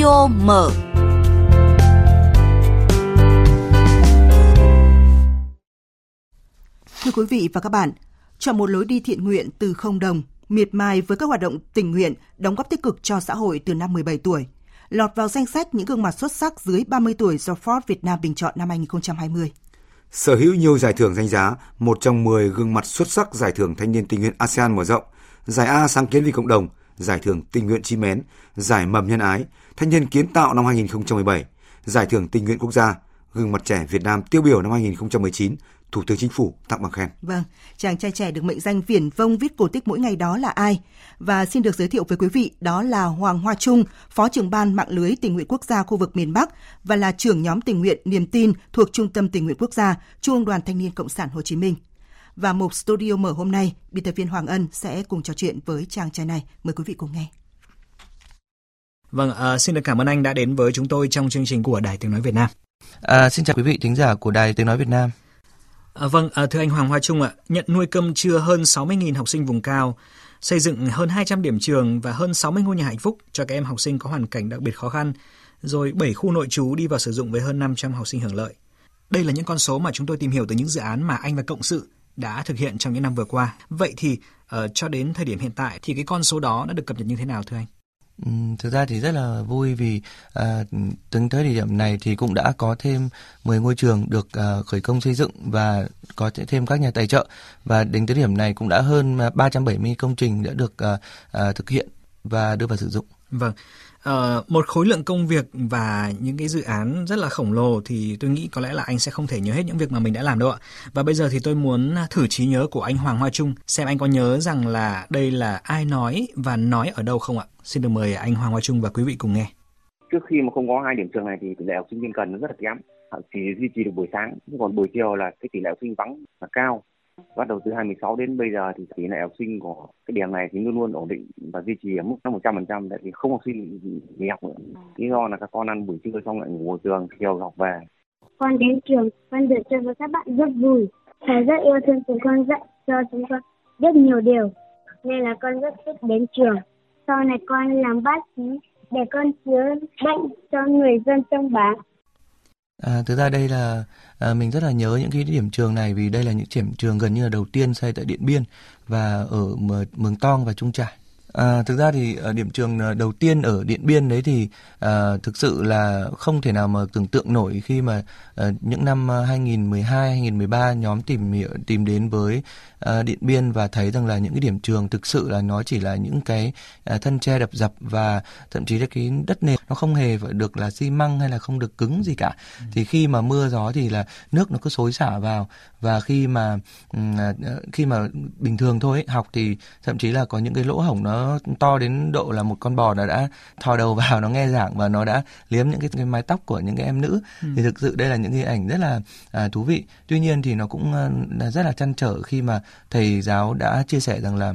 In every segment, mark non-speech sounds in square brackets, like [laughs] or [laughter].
Studio Mở. Thưa quý vị và các bạn, chọn một lối đi thiện nguyện từ không đồng, miệt mài với các hoạt động tình nguyện, đóng góp tích cực cho xã hội từ năm 17 tuổi, lọt vào danh sách những gương mặt xuất sắc dưới 30 tuổi do Forbes Việt Nam bình chọn năm 2020. Sở hữu nhiều giải thưởng danh giá, một trong 10 gương mặt xuất sắc giải thưởng thanh niên tình nguyện ASEAN mở rộng, giải A sáng kiến vì cộng đồng, giải thưởng tình nguyện chim én, giải mầm nhân ái, thanh niên kiến tạo năm 2017, giải thưởng tình nguyện quốc gia, gương mặt trẻ Việt Nam tiêu biểu năm 2019, Thủ tướng Chính phủ tặng bằng khen. Vâng, chàng trai trẻ được mệnh danh viển vông viết cổ tích mỗi ngày đó là ai? Và xin được giới thiệu với quý vị, đó là Hoàng Hoa Trung, Phó trưởng ban mạng lưới tình nguyện quốc gia khu vực miền Bắc và là trưởng nhóm tình nguyện Niềm tin thuộc Trung tâm tình nguyện quốc gia, Trung ương Đoàn Thanh niên Cộng sản Hồ Chí Minh. Và một studio mở hôm nay, biên tập viên Hoàng Ân sẽ cùng trò chuyện với chàng trai này. Mời quý vị cùng nghe. Vâng, uh, xin được cảm ơn anh đã đến với chúng tôi trong chương trình của Đài Tiếng Nói Việt Nam. À, xin chào quý vị thính giả của Đài Tiếng Nói Việt Nam. À, vâng, à, thưa anh Hoàng Hoa Trung ạ, nhận nuôi cơm trưa hơn 60.000 học sinh vùng cao, xây dựng hơn 200 điểm trường và hơn 60 ngôi nhà hạnh phúc cho các em học sinh có hoàn cảnh đặc biệt khó khăn, rồi 7 khu nội trú đi vào sử dụng với hơn 500 học sinh hưởng lợi. Đây là những con số mà chúng tôi tìm hiểu từ những dự án mà anh và cộng sự đã thực hiện trong những năm vừa qua. Vậy thì uh, cho đến thời điểm hiện tại thì cái con số đó đã được cập nhật như thế nào thưa anh? Ừ, thực ra thì rất là vui vì à, tính tới thời điểm này thì cũng đã có thêm 10 ngôi trường được à, khởi công xây dựng và có thêm các nhà tài trợ và đến tới điểm này cũng đã hơn 370 công trình đã được à, à, thực hiện và đưa vào sử dụng. Vâng. Uh, một khối lượng công việc và những cái dự án rất là khổng lồ thì tôi nghĩ có lẽ là anh sẽ không thể nhớ hết những việc mà mình đã làm đâu ạ. Và bây giờ thì tôi muốn thử trí nhớ của anh Hoàng Hoa Trung xem anh có nhớ rằng là đây là ai nói và nói ở đâu không ạ? Xin được mời anh Hoàng Hoa Trung và quý vị cùng nghe. Trước khi mà không có hai điểm trường này thì tỷ lệ học sinh viên cần nó rất là kém, chỉ duy trì được buổi sáng, còn buổi chiều là cái tỷ lệ học sinh vắng là cao bắt đầu từ 2016 đến bây giờ thì tỷ lệ học sinh của cái điểm này thì luôn luôn ổn định và duy trì ở mức một trăm phần trăm tại vì không học sinh nghỉ học nữa. Lý do là các con ăn buổi trưa xong lại ngủ ở trường chiều học về. Con đến trường con được chơi với các bạn rất vui. Thầy rất yêu thương chúng con dạy cho chúng con rất nhiều điều. Nên là con rất thích đến trường. Sau này con làm bác sĩ để con chữa bệnh cho người dân trong bản À, thực ra đây là à, mình rất là nhớ những cái điểm trường này vì đây là những điểm trường gần như là đầu tiên xây tại Điện Biên và ở Mường Tong và Trung Trải. À, thực ra thì ở điểm trường à, đầu tiên ở Điện Biên đấy thì à, thực sự là không thể nào mà tưởng tượng nổi khi mà à, những năm à, 2012 2013 nhóm tìm tìm đến với à, Điện Biên và thấy rằng là những cái điểm trường thực sự là nó chỉ là những cái à, thân tre đập dập và thậm chí là cái đất nền nó không hề được là xi măng hay là không được cứng gì cả. Ừ. Thì khi mà mưa gió thì là nước nó cứ xối xả vào và khi mà à, khi mà bình thường thôi ấy, học thì thậm chí là có những cái lỗ hổng nó to đến độ là một con bò nó đã thò đầu [laughs] vào nó nghe giảng và nó đã liếm những cái, cái mái tóc của những cái em nữ ừ. thì thực sự đây là những cái ảnh rất là à, thú vị tuy nhiên thì nó cũng à, rất là chăn trở khi mà thầy giáo đã chia sẻ rằng là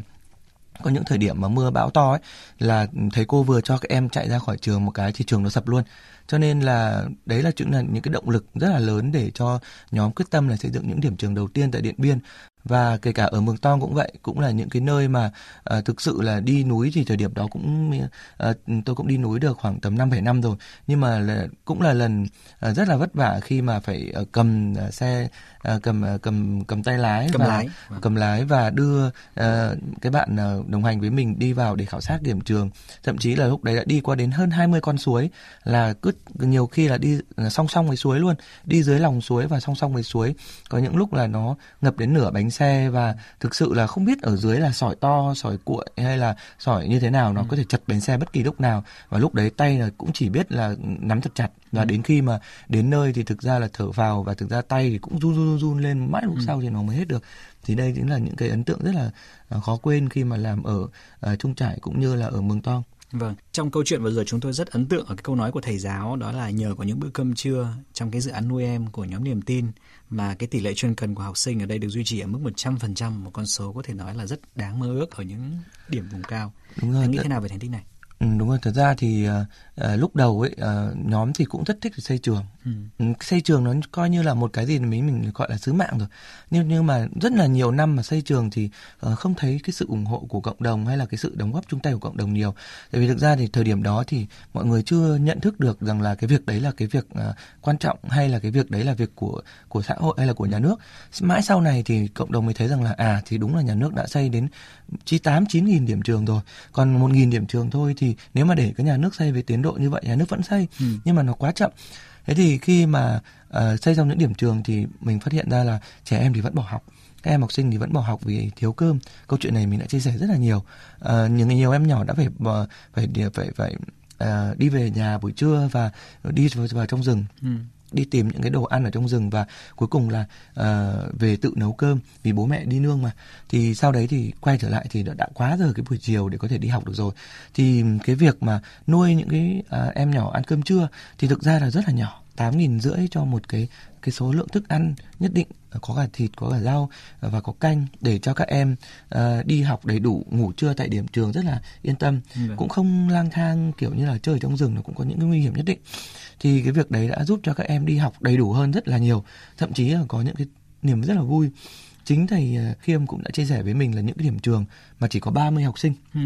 có những thời điểm mà mưa bão to ấy, là thầy cô vừa cho các em chạy ra khỏi trường một cái thì trường nó sập luôn. Cho nên là đấy là những là những cái động lực rất là lớn để cho nhóm quyết tâm là xây dựng những điểm trường đầu tiên tại Điện Biên và kể cả ở Mường Tong cũng vậy cũng là những cái nơi mà uh, thực sự là đi núi thì thời điểm đó cũng uh, tôi cũng đi núi được khoảng tầm 5 năm rồi. Nhưng mà là, cũng là lần uh, rất là vất vả khi mà phải uh, cầm uh, xe uh, cầm uh, cầm cầm tay lái cầm và lái. cầm lái và đưa uh, cái bạn uh, đồng hành với mình đi vào để khảo sát điểm trường. Thậm chí là lúc đấy đã đi qua đến hơn 20 con suối là cứ nhiều khi là đi song song với suối luôn đi dưới lòng suối và song song với suối. Có những lúc là nó ngập đến nửa bánh xe và thực sự là không biết ở dưới là sỏi to sỏi cuội hay là sỏi như thế nào nó ừ. có thể chật bánh xe bất kỳ lúc nào và lúc đấy tay là cũng chỉ biết là nắm thật chặt và ừ. đến khi mà đến nơi thì thực ra là thở vào và thực ra tay thì cũng run run run lên mãi lúc ừ. sau thì nó mới hết được thì đây chính là những cái ấn tượng rất là à, khó quên khi mà làm ở uh, Trung Trải cũng như là ở Mường Tong. Vâng, trong câu chuyện vừa rồi chúng tôi rất ấn tượng ở cái câu nói của thầy giáo đó là nhờ có những bữa cơm trưa trong cái dự án nuôi em của nhóm niềm tin mà cái tỷ lệ chuyên cần của học sinh ở đây được duy trì ở mức 100%, một con số có thể nói là rất đáng mơ ước ở những điểm vùng cao. Đúng rồi. Anh nghĩ thế nào về thành tích này? Ừ, đúng rồi, thật ra thì uh, lúc đầu ấy uh, nhóm thì cũng rất thích xây trường. Ừ. ừ. Xây trường nó coi như là một cái gì mình mình gọi là sứ mạng rồi. Nhưng nhưng mà rất là nhiều năm mà xây trường thì uh, không thấy cái sự ủng hộ của cộng đồng hay là cái sự đóng góp chung tay của cộng đồng nhiều. Tại vì thực ra thì thời điểm đó thì mọi người chưa nhận thức được rằng là cái việc đấy là cái việc uh, quan trọng hay là cái việc đấy là việc của của xã hội hay là của nhà nước. Mãi sau này thì cộng đồng mới thấy rằng là à thì đúng là nhà nước đã xây đến chỉ tám chín nghìn điểm trường rồi, còn một nghìn điểm trường thôi thì nếu mà để cái nhà nước xây về tiến độ như vậy nhà nước vẫn xây ừ. nhưng mà nó quá chậm. Thế thì khi mà uh, xây xong những điểm trường thì mình phát hiện ra là trẻ em thì vẫn bỏ học các em học sinh thì vẫn bỏ học vì thiếu cơm. Câu chuyện này mình đã chia sẻ rất là nhiều. Uh, những nhiều em nhỏ đã phải phải phải phải uh, đi về nhà buổi trưa và đi vào, vào trong rừng. Ừ đi tìm những cái đồ ăn ở trong rừng và cuối cùng là uh, về tự nấu cơm vì bố mẹ đi nương mà. Thì sau đấy thì quay trở lại thì đã, đã quá giờ cái buổi chiều để có thể đi học được rồi. Thì cái việc mà nuôi những cái uh, em nhỏ ăn cơm trưa thì thực ra là rất là nhỏ tám nghìn rưỡi cho một cái cái số lượng thức ăn nhất định có cả thịt có cả rau và có canh để cho các em uh, đi học đầy đủ ngủ trưa tại điểm trường rất là yên tâm ừ. cũng không lang thang kiểu như là chơi trong rừng nó cũng có những cái nguy hiểm nhất định thì cái việc đấy đã giúp cho các em đi học đầy đủ hơn rất là nhiều thậm chí là có những cái niềm rất là vui chính thầy ờ, Khiêm cũng đã chia sẻ với mình là những cái điểm trường mà chỉ có 30 học sinh ừ.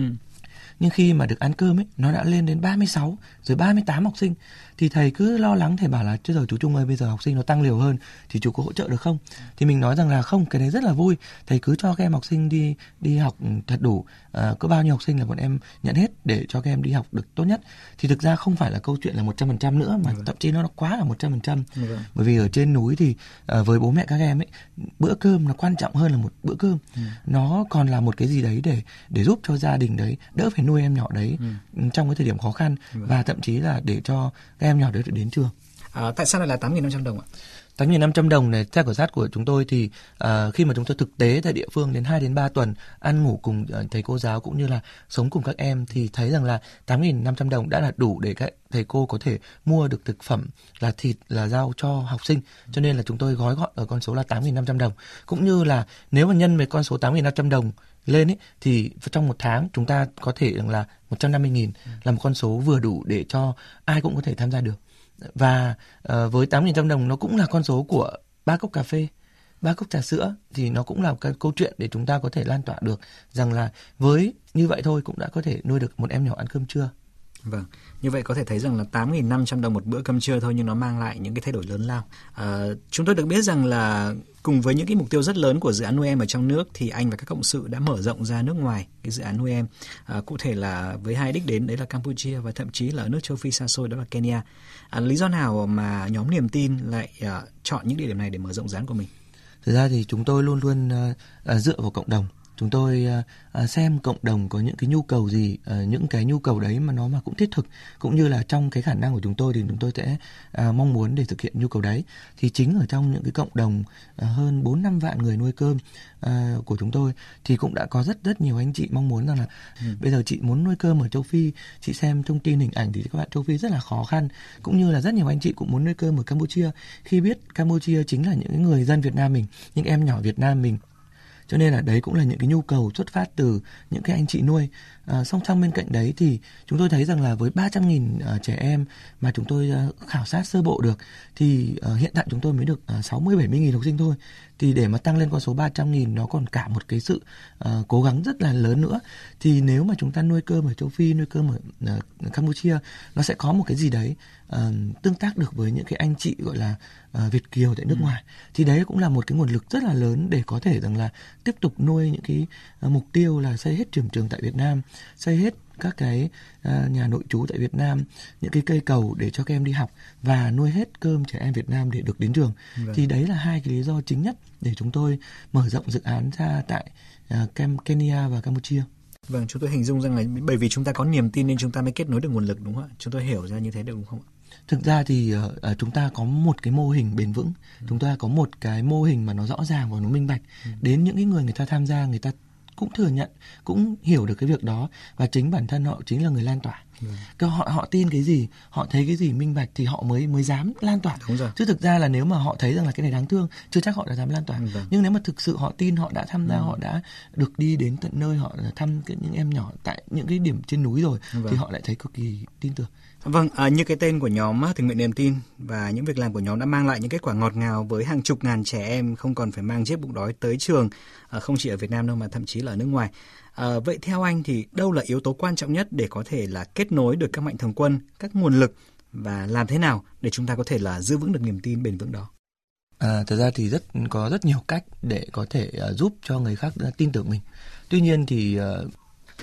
Nhưng khi mà được ăn cơm ấy nó đã lên đến 36 rồi 38 học sinh. Thì thầy cứ lo lắng thầy bảo là chứ giờ chú Trung ơi bây giờ học sinh nó tăng liều hơn thì chú có hỗ trợ được không? Thì mình nói rằng là không cái đấy rất là vui. Thầy cứ cho các em học sinh đi đi học thật đủ à, có bao nhiêu học sinh là bọn em nhận hết để cho các em đi học được tốt nhất. Thì thực ra không phải là câu chuyện là một trăm phần trăm nữa mà thậm chí nó quá là một trăm phần trăm. Bởi vì ở trên núi thì à, với bố mẹ các em ấy bữa cơm nó quan trọng hơn là một bữa cơm. Ừ. nó còn là một cái gì đấy để để giúp cho gia đình đấy đỡ phải nuôi em nhỏ đấy ừ. trong cái thời điểm khó khăn và thậm chí là để cho các em nhỏ đấy được đến trường. À, tại sao lại là 8.500 đồng ạ? 8.500 đồng này theo khảo sát của chúng tôi thì uh, khi mà chúng tôi thực tế tại địa phương đến 2 đến 3 tuần ăn ngủ cùng uh, thầy cô giáo cũng như là sống cùng các em thì thấy rằng là 8.500 đồng đã là đủ để các thầy cô có thể mua được thực phẩm là thịt là rau cho học sinh cho nên là chúng tôi gói gọn ở con số là 8.500 đồng cũng như là nếu mà nhân với con số 8.500 đồng lên ấy, thì trong một tháng chúng ta có thể rằng là 150 nghìn ừ. là một con số vừa đủ để cho ai cũng có thể tham gia được. Và uh, với 8.000 đồng nó cũng là con số của ba cốc cà phê, ba cốc trà sữa thì nó cũng là một cái câu chuyện để chúng ta có thể lan tỏa được rằng là với như vậy thôi cũng đã có thể nuôi được một em nhỏ ăn cơm trưa. Vâng, như vậy có thể thấy rằng là 8.500 đồng một bữa cơm trưa thôi nhưng nó mang lại những cái thay đổi lớn lao. À, chúng tôi được biết rằng là cùng với những cái mục tiêu rất lớn của dự án nuôi em ở trong nước thì anh và các cộng sự đã mở rộng ra nước ngoài cái dự án nuôi em. À, cụ thể là với hai đích đến đấy là Campuchia và thậm chí là ở nước châu Phi xa xôi đó là Kenya. À, lý do nào mà nhóm niềm tin lại à, chọn những địa điểm này để mở rộng dự án của mình? Thực ra thì chúng tôi luôn luôn uh, dựa vào cộng đồng chúng tôi uh, xem cộng đồng có những cái nhu cầu gì uh, những cái nhu cầu đấy mà nó mà cũng thiết thực cũng như là trong cái khả năng của chúng tôi thì chúng tôi sẽ mong muốn để thực hiện nhu cầu đấy. Thì chính ở trong những cái cộng đồng hơn 4 năm vạn người nuôi cơm của chúng tôi thì cũng đã có rất rất nhiều anh chị mong muốn rằng là ừ. bây giờ chị muốn nuôi cơm ở châu Phi chị xem thông tin hình ảnh thì các bạn châu Phi rất là khó khăn. Cũng như là rất nhiều anh chị cũng muốn nuôi cơm ở Campuchia. Khi biết Campuchia chính là những người dân Việt Nam mình những em nhỏ Việt Nam mình cho nên là đấy cũng là những cái nhu cầu xuất phát từ những cái anh chị nuôi. À, song song bên cạnh đấy thì chúng tôi thấy rằng là với 300.000 uh, à, trẻ em mà chúng tôi uh, khảo sát sơ bộ được thì uh, hiện tại chúng tôi mới được uh, 60 70 nghìn học sinh thôi. Thì để mà tăng lên con số 300 nghìn nó còn cả một cái sự uh, cố gắng rất là lớn nữa. Thì nếu mà chúng ta nuôi cơm ở châu Phi nuôi cơm ở uh, Campuchia nó sẽ có một cái gì đấy uh, tương tác được với những cái anh chị gọi là uh, Việt kiều tại nước ừ. ngoài thì đấy cũng là một cái nguồn lực rất là lớn để có thể rằng là tiếp tục nuôi những cái uh, mục tiêu là xây hết trường trường tại Việt Nam xây hết các cái uh, nhà nội trú tại Việt Nam những cái cây cầu để cho các em đi học và nuôi hết cơm trẻ em Việt Nam để được đến trường vâng. thì đấy là hai cái lý do chính nhất để chúng tôi mở rộng dự án ra tại uh, Kenya và Campuchia. Vâng, chúng tôi hình dung rằng là bởi vì chúng ta có niềm tin nên chúng ta mới kết nối được nguồn lực đúng không ạ? Chúng tôi hiểu ra như thế được đúng không ạ? Thực ra thì uh, chúng ta có một cái mô hình bền vững, ừ. chúng ta có một cái mô hình mà nó rõ ràng và nó minh bạch. Ừ. Đến những cái người người ta tham gia, người ta cũng thừa nhận cũng hiểu được cái việc đó và chính bản thân họ chính là người lan tỏa ừ. họ họ tin cái gì họ thấy cái gì minh bạch thì họ mới mới dám lan tỏa Đúng rồi. chứ thực ra là nếu mà họ thấy rằng là cái này đáng thương chưa chắc họ đã dám lan tỏa Vâng. nhưng nếu mà thực sự họ tin họ đã tham gia Ừ. họ đã được đi đến tận nơi họ thăm những em nhỏ tại những cái điểm trên núi rồi Vâng. thì họ lại thấy cực kỳ tin tưởng Vâng, à, như cái tên của nhóm á, tình nguyện niềm tin và những việc làm của nhóm đã mang lại những kết quả ngọt ngào với hàng chục ngàn trẻ em không còn phải mang chiếc bụng đói tới trường, à, không chỉ ở Việt Nam đâu mà thậm chí là ở nước ngoài. À, vậy theo anh thì đâu là yếu tố quan trọng nhất để có thể là kết nối được các mạnh thường quân, các nguồn lực và làm thế nào để chúng ta có thể là giữ vững được niềm tin bền vững đó? À, thật ra thì rất có rất nhiều cách để có thể uh, giúp cho người khác uh, tin tưởng mình. Tuy nhiên thì uh,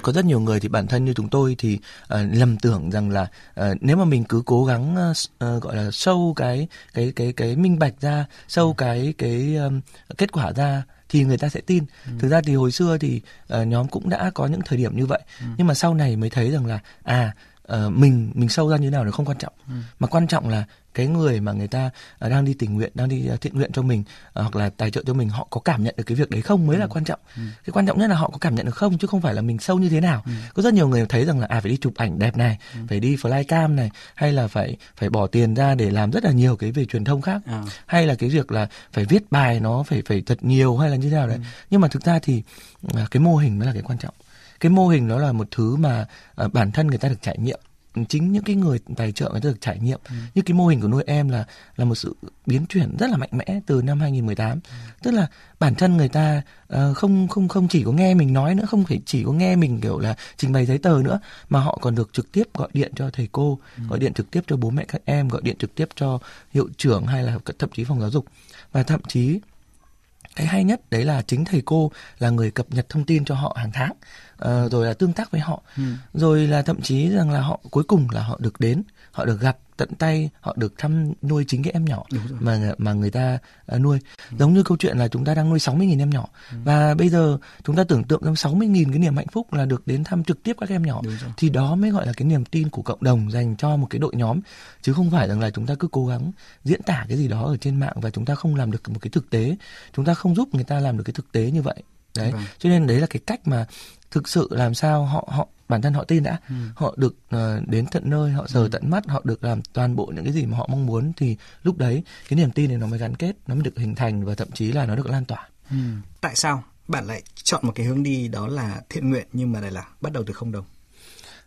có rất nhiều người thì bản thân như chúng tôi thì uh, lầm tưởng rằng là uh, nếu mà mình cứ cố gắng uh, gọi là sâu cái cái cái cái minh bạch ra, sâu cái cái um, kết quả ra thì người ta sẽ tin. Ừ. Thực ra thì hồi xưa thì uh, nhóm cũng đã có những thời điểm như vậy, ừ. nhưng mà sau này mới thấy rằng là à uh, mình mình sâu ra như thế nào là không quan trọng, ừ. mà quan trọng là cái người mà người ta uh, đang đi tình nguyện đang đi uh, thiện nguyện cho mình uh, hoặc là tài trợ cho mình họ có cảm nhận được cái việc đấy không mới ừ. là quan trọng ừ. cái quan trọng nhất là họ có cảm nhận được không chứ không phải là mình sâu như thế nào ừ. có rất nhiều người thấy rằng là à phải đi chụp ảnh đẹp này ừ. phải đi flycam này hay là phải phải bỏ tiền ra để làm rất là nhiều cái về truyền thông khác à. hay là cái việc là phải viết bài nó phải phải thật nhiều hay là như thế nào đấy ừ. nhưng mà thực ra thì uh, cái mô hình mới là cái quan trọng cái mô hình nó là một thứ mà uh, bản thân người ta được trải nghiệm chính những cái người tài trợ người ta được trải nghiệm ừ. như cái mô hình của nuôi em là là một sự biến chuyển rất là mạnh mẽ từ năm 2018 ừ. tức là bản thân người ta uh, không không không chỉ có nghe mình nói nữa không phải chỉ có nghe mình kiểu là trình bày giấy tờ nữa mà họ còn được trực tiếp gọi điện cho thầy cô ừ. gọi điện trực tiếp cho bố mẹ các em gọi điện trực tiếp cho hiệu trưởng hay là thậm chí phòng giáo dục và thậm chí cái hay nhất đấy là chính thầy cô là người cập nhật thông tin cho họ hàng tháng uh, rồi là tương tác với họ ừ. rồi là thậm chí rằng là họ cuối cùng là họ được đến họ được gặp tận tay họ được thăm nuôi chính cái em nhỏ mà mà người ta uh, nuôi. Ừ. giống như câu chuyện là chúng ta đang nuôi 60.000 em nhỏ. Ừ. và bây giờ chúng ta tưởng tượng rằng 60.000 cái niềm hạnh phúc là được đến thăm trực tiếp các em nhỏ. Thì đó mới gọi là cái niềm tin của cộng đồng dành cho một cái đội nhóm. Chứ không phải rằng là chúng ta cứ cố gắng diễn tả cái gì đó ở trên mạng và chúng ta không làm được một cái thực tế. Chúng ta không giúp người ta làm được cái thực tế như vậy. Đấy. Vâng. cho nên đấy là cái cách mà thực sự làm sao họ họ bản thân họ tin đã ừ. họ được uh, đến tận nơi họ sờ ừ. tận mắt họ được làm toàn bộ những cái gì mà họ mong muốn thì lúc đấy cái niềm tin này nó mới gắn kết nó mới được hình thành và thậm chí là nó được lan tỏa ừ. tại sao bạn lại chọn một cái hướng đi đó là thiện nguyện nhưng mà lại là bắt đầu từ không đồng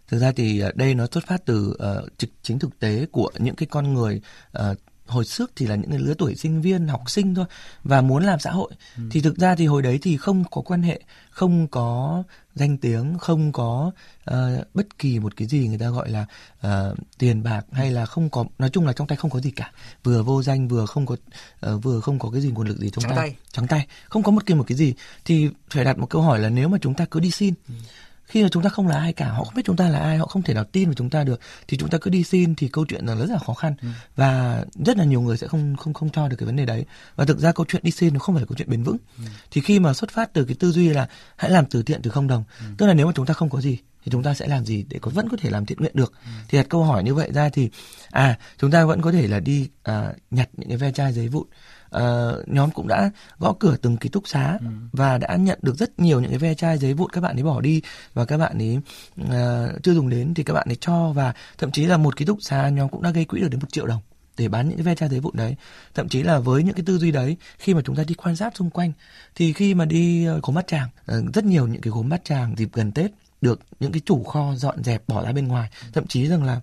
thực ra thì đây nó xuất phát từ uh, chính thực tế của những cái con người uh, hồi trước thì là những lứa tuổi sinh viên học sinh thôi và muốn làm xã hội. Ừ. thì thực ra thì hồi đấy thì không có quan hệ không có danh tiếng không có uh, bất kỳ một cái gì người ta gọi là uh, tiền bạc hay là không có nói chung là trong tay không có gì cả. Vừa vô danh vừa không có uh, vừa không có cái gì nguồn lực gì trong trắng tay. tay. Trắng tay. Không có một cái một cái gì. Thì phải đặt một câu hỏi là nếu mà chúng ta cứ đi xin ừ khi mà chúng ta không là ai cả họ không biết chúng ta là ai họ không thể nào tin vào chúng ta được thì chúng ta cứ đi xin thì câu chuyện là rất là khó khăn ừ. và rất là nhiều người sẽ không không không cho được cái vấn đề đấy và thực ra câu chuyện đi xin nó không phải là câu chuyện bền vững ừ. thì khi mà xuất phát từ cái tư duy là hãy làm từ thiện từ không đồng ừ. tức là nếu mà chúng ta không có gì thì chúng ta sẽ làm gì để có vẫn có thể làm thiện nguyện được ừ. thì đặt câu hỏi như vậy ra thì à chúng ta vẫn có thể là đi à, nhặt những cái ve chai giấy vụn uh, nhóm cũng đã gõ cửa từng ký túc xá ừ. và đã nhận được rất nhiều những cái ve chai giấy vụn các bạn ấy bỏ đi và các bạn ấy uh, chưa dùng đến thì các bạn ấy cho và thậm chí là một ký túc xá nhóm cũng đã gây quỹ được đến một triệu đồng để bán những cái ve chai giấy vụn đấy. Thậm chí là với những cái tư duy đấy khi mà chúng ta đi quan sát xung quanh thì khi mà đi gốm bát tràng rất nhiều những cái gốm bát tràng dịp gần tết được những cái chủ kho dọn dẹp bỏ ra bên ngoài. Thậm chí rằng là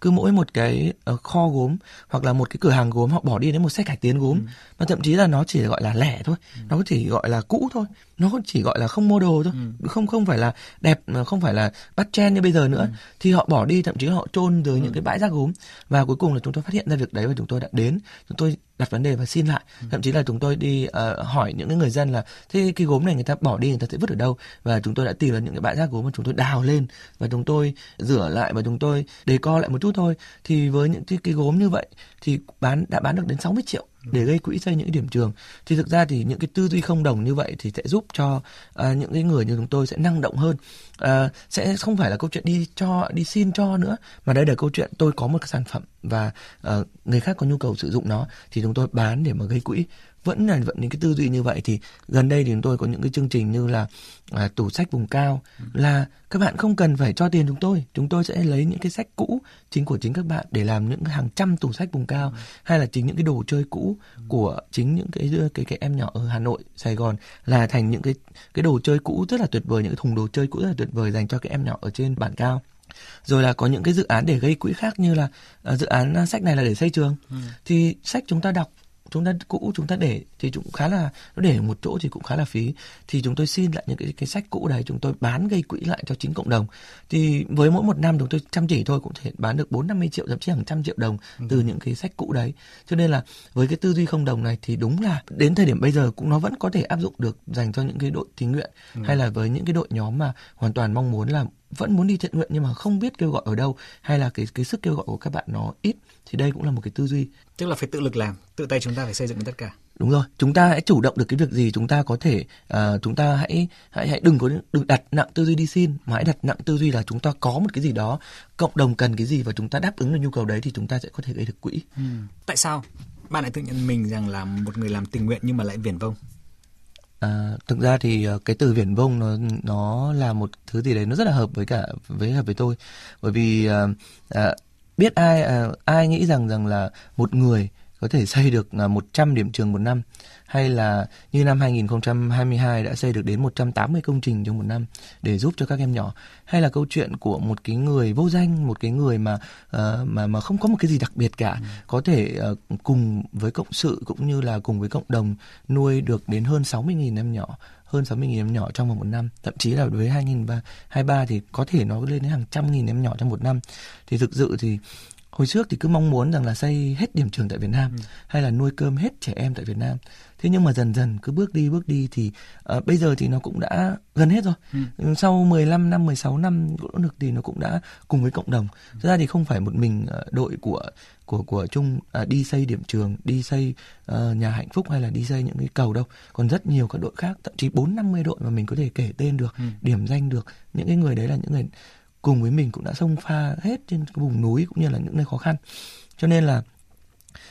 cứ mỗi một cái uh, kho gốm hoặc là một cái cửa hàng gốm họ bỏ đi đến một xe cải tiến gốm ừ. mà thậm chí là nó chỉ gọi là lẻ thôi ừ. nó chỉ gọi là cũ thôi nó chỉ gọi là không mô đồ thôi ừ. không không phải là đẹp không phải là bắt chen như bây giờ nữa ừ. thì họ bỏ đi thậm chí họ chôn dưới ừ. những cái bãi rác gốm và cuối cùng là chúng tôi phát hiện ra việc đấy và chúng tôi đã đến chúng tôi đặt vấn đề và xin lại ừ. thậm chí là chúng tôi đi uh, hỏi những người dân là thế cái gốm này người ta bỏ đi người ta sẽ vứt ở đâu và chúng tôi đã tìm được những cái bãi rác gốm mà chúng tôi đào lên và chúng tôi rửa lại và chúng tôi đề co lại một chút thôi. Thì với những cái, cái gốm như vậy thì bán đã bán được đến 60 triệu để gây quỹ xây những cái điểm trường. Thì thực ra thì những cái tư duy không đồng như vậy thì sẽ giúp cho uh, những cái người như chúng tôi sẽ năng động hơn. Uh, sẽ không phải là câu chuyện đi cho đi xin cho nữa mà đây là câu chuyện tôi có một cái sản phẩm và uh, người khác có nhu cầu sử dụng nó thì chúng tôi bán để mà gây quỹ vẫn là vẫn những cái tư duy như vậy thì gần đây thì chúng tôi có những cái chương trình như là à, tủ sách vùng cao là các bạn không cần phải cho tiền chúng tôi. Chúng tôi sẽ lấy những cái sách cũ chính của chính các bạn để làm những hàng trăm tủ sách vùng cao hay là chính những cái đồ chơi cũ của chính những cái cái cái em nhỏ ở Hà Nội Sài Gòn là thành những cái cái đồ chơi cũ rất là tuyệt vời những cái thùng đồ chơi cũ rất là tuyệt vời dành cho các em nhỏ ở trên bản cao. Rồi là có những cái dự án để gây quỹ khác như là uh, dự án sách này là để xây trường. Ừ. thì sách chúng ta đọc chúng ta cũ chúng ta để thì cũng khá là nó để một chỗ thì cũng khá là phí thì chúng tôi xin lại những cái cái sách cũ đấy chúng tôi bán gây quỹ lại cho chính cộng đồng thì với mỗi một năm chúng tôi chăm chỉ thôi cũng thể bán được bốn năm mươi triệu thậm chí hàng trăm triệu đồng ừ. từ những cái sách cũ đấy cho nên là với cái tư duy không đồng này thì đúng là đến thời điểm bây giờ cũng nó vẫn có thể áp dụng được dành cho những cái đội tình nguyện ừ. hay là với những cái đội nhóm mà hoàn toàn mong muốn là vẫn muốn đi thiện nguyện nhưng mà không biết kêu gọi ở đâu hay là cái cái sức kêu gọi của các bạn nó ít thì đây cũng là một cái tư duy. Tức là phải tự lực làm tự tay chúng ta phải xây dựng tất cả. Đúng rồi chúng ta hãy chủ động được cái việc gì chúng ta có thể uh, chúng ta hãy hãy hãy đừng có đừng đặt nặng tư duy đi xin mà hãy đặt nặng tư duy là chúng ta có một cái gì đó cộng đồng cần cái gì và chúng ta đáp ứng được nhu cầu đấy thì chúng ta sẽ có thể gây được quỹ. Ừ. tại sao bạn lại tự nhận mình rằng là một người làm tình nguyện nhưng mà lại viển vông À, thực ra thì ờ, cái từ viển vông nó nó là một thứ gì đấy nó rất là hợp với cả với hợp với tôi. Bởi vì à, à, biết ai à, ai nghĩ rằng rằng là một người có thể xây được 100 điểm trường một năm hay là như năm 2022 đã xây được đến 180 công trình trong một năm để giúp cho các em nhỏ hay là câu chuyện của một cái người vô danh một cái người mà uh, mà mà không có một cái gì đặc biệt cả ừ. có thể uh, cùng với cộng sự cũng như là cùng với cộng đồng nuôi được đến hơn 60.000 em nhỏ hơn 60.000 em nhỏ trong vòng một năm thậm chí là với 2023 thì có thể nó lên đến hàng trăm nghìn em nhỏ trong một năm thì thực sự thì hồi trước thì cứ mong muốn rằng là xây hết điểm trường tại Việt Nam ừ. hay là nuôi cơm hết trẻ em tại Việt Nam thế nhưng mà dần dần cứ bước đi bước đi thì uh, bây giờ thì nó cũng đã gần hết rồi ừ. ừ sau 15 năm 16 năm nỗ lực thì nó cũng đã cùng với cộng đồng thực ra thì không phải một mình uh, đội của của của chung uh, đi xây điểm trường đi xây uh, nhà hạnh phúc hay là đi xây những cái cầu đâu còn rất nhiều các đội khác thậm chí bốn năm mươi đội mà mình có thể kể tên được ừ. điểm danh được những cái người đấy là những người cùng với mình cũng đã xông pha hết trên cái vùng núi cũng như là những nơi khó khăn cho nên là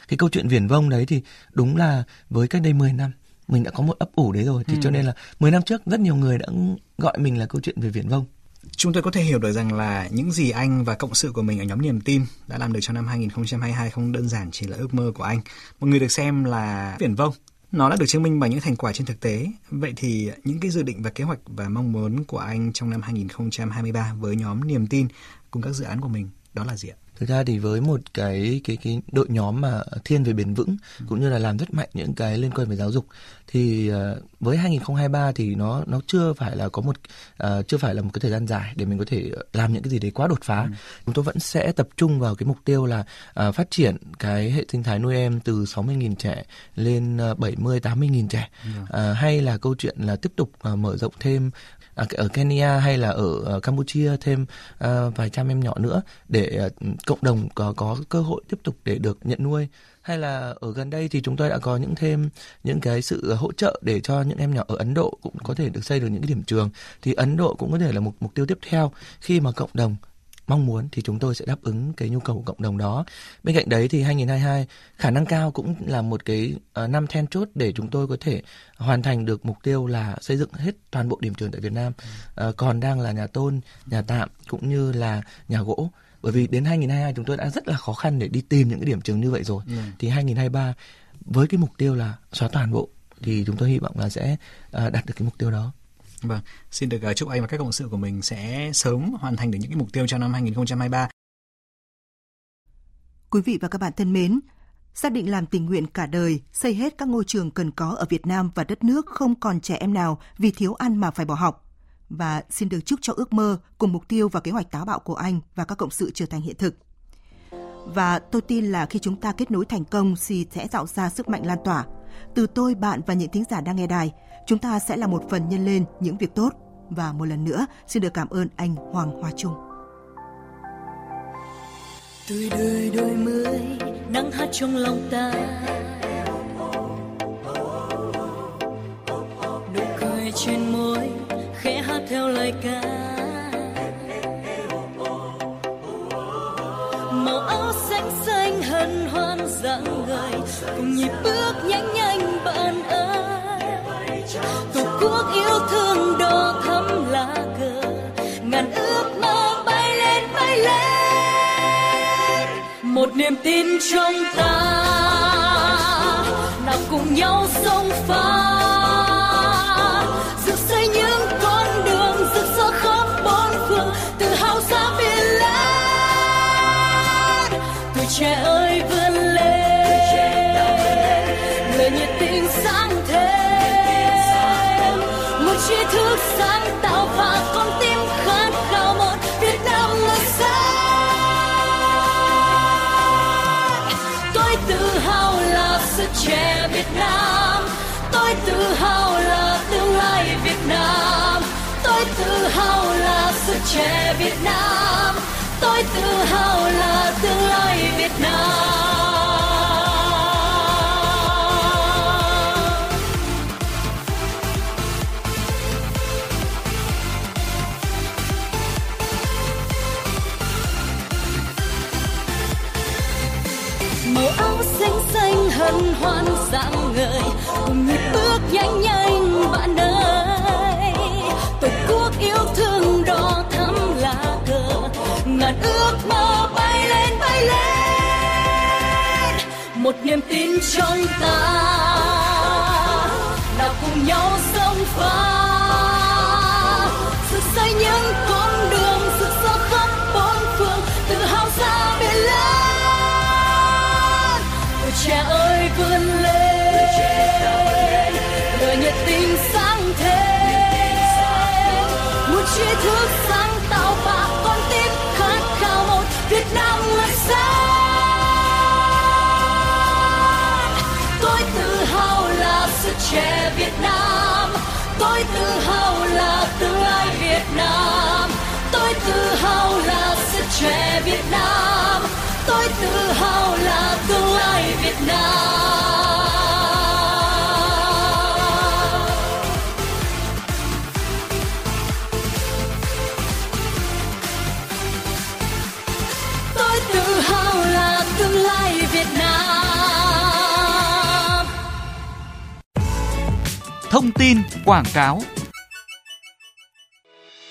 cái câu chuyện viển vông đấy thì đúng là với cách đây 10 năm mình đã có một ấp ủ đấy rồi thì ừ. cho nên là 10 năm trước rất nhiều người đã gọi mình là câu chuyện về viển vông Chúng tôi có thể hiểu được rằng là những gì anh và cộng sự của mình ở nhóm niềm tin đã làm được trong năm 2022 không đơn giản chỉ là ước mơ của anh. Một người được xem là viển vông nó đã được chứng minh bằng những thành quả trên thực tế. Vậy thì những cái dự định và kế hoạch và mong muốn của anh trong năm 2023 với nhóm niềm tin cùng các dự án của mình đó là gì ạ? Thực ra thì với một cái cái cái đội nhóm mà thiên về bền vững ừ. cũng như là làm rất mạnh những cái liên quan về giáo dục thì uh, với 2023 thì nó nó chưa phải là có một uh, chưa phải là một cái thời gian dài để mình có thể làm những cái gì đấy quá đột phá. Ừ. Chúng tôi vẫn sẽ tập trung vào cái mục tiêu là uh, phát triển cái hệ sinh thái nuôi em từ 60.000 trẻ lên uh, 70 80.000 trẻ. Ừ. Uh, hay là câu chuyện là tiếp tục uh, mở rộng thêm À, ở Kenya hay là ở ờ, Campuchia thêm ờ, vài trăm em nhỏ nữa để ờ, cộng đồng có có cơ hội tiếp tục để được nhận nuôi? Hay là ở gần đây thì chúng tôi đã có những thêm những cái sự hỗ trợ để cho những em nhỏ ở Ấn Độ cũng có thể được xây được những cái điểm trường. Thì Ấn Độ cũng có thể là một mục tiêu tiếp theo khi mà cộng đồng mong muốn thì chúng tôi sẽ đáp ứng cái nhu cầu của cộng đồng đó. Bên cạnh đấy thì 2022 khả năng cao cũng là một cái uh, năm then chốt để chúng tôi có thể hoàn thành được mục tiêu là xây dựng hết toàn bộ điểm trường tại Việt Nam. Uh, còn đang là nhà tôn, nhà tạm cũng như là nhà gỗ bởi vì đến 2022 chúng tôi đã rất là khó khăn để đi tìm những cái điểm trường như vậy rồi. Ừ. Thì 2023 với cái mục tiêu là xóa toàn bộ thì chúng tôi hy vọng là sẽ uh, đạt được cái mục tiêu đó. Vâng, xin được ờ, chúc anh và các cộng sự của mình sẽ sớm hoàn thành được những cái mục tiêu cho năm 2023. Quý vị và các bạn thân mến, xác định làm tình nguyện cả đời, xây hết các ngôi trường cần có ở Việt Nam và đất nước không còn trẻ em nào vì thiếu ăn mà phải bỏ học. Và xin được chúc cho ước mơ cùng mục tiêu và kế hoạch táo bạo của anh và các cộng sự trở thành hiện thực. Và tôi tin là khi chúng ta kết nối thành công thì sẽ tạo ra sức mạnh lan tỏa. Từ tôi, bạn và những thính giả đang nghe đài, chúng ta sẽ là một phần nhân lên những việc tốt. Và một lần nữa, xin được cảm ơn anh Hoàng Hoa Trung. Tươi đời đôi mươi, nắng hát trong lòng ta. Nụ cười trên môi, khẽ hát theo lời ca. Màu áo xanh xanh hân hoan dáng người, cùng nhịp bước nhanh nhanh niềm tin trong ta. Nào cùng nhau sông pha. Trẻ Việt Nam. Tôi tự hào là tương lai Việt Nam. Màu áo xanh xanh hân hoan dạng người, cùng nhịp bước nhanh nhanh một niềm tin trong ta, nào cùng nhau sông pha dựng xây những con đường rực rỡ khắp bốn phương, tự hào ra biển lớn tuổi trẻ ơi, vươn lên đời nhiệt tình sáng thêm một tri thức sáng tạo và con tim khát khao một Việt Nam ngời sáng. Tôi tự hào là sức trẻ Việt Nam. Tôi tự hào là tương lai Việt Nam. Tôi tự hào là tương lai Việt Nam. Thông tin, quảng cáo.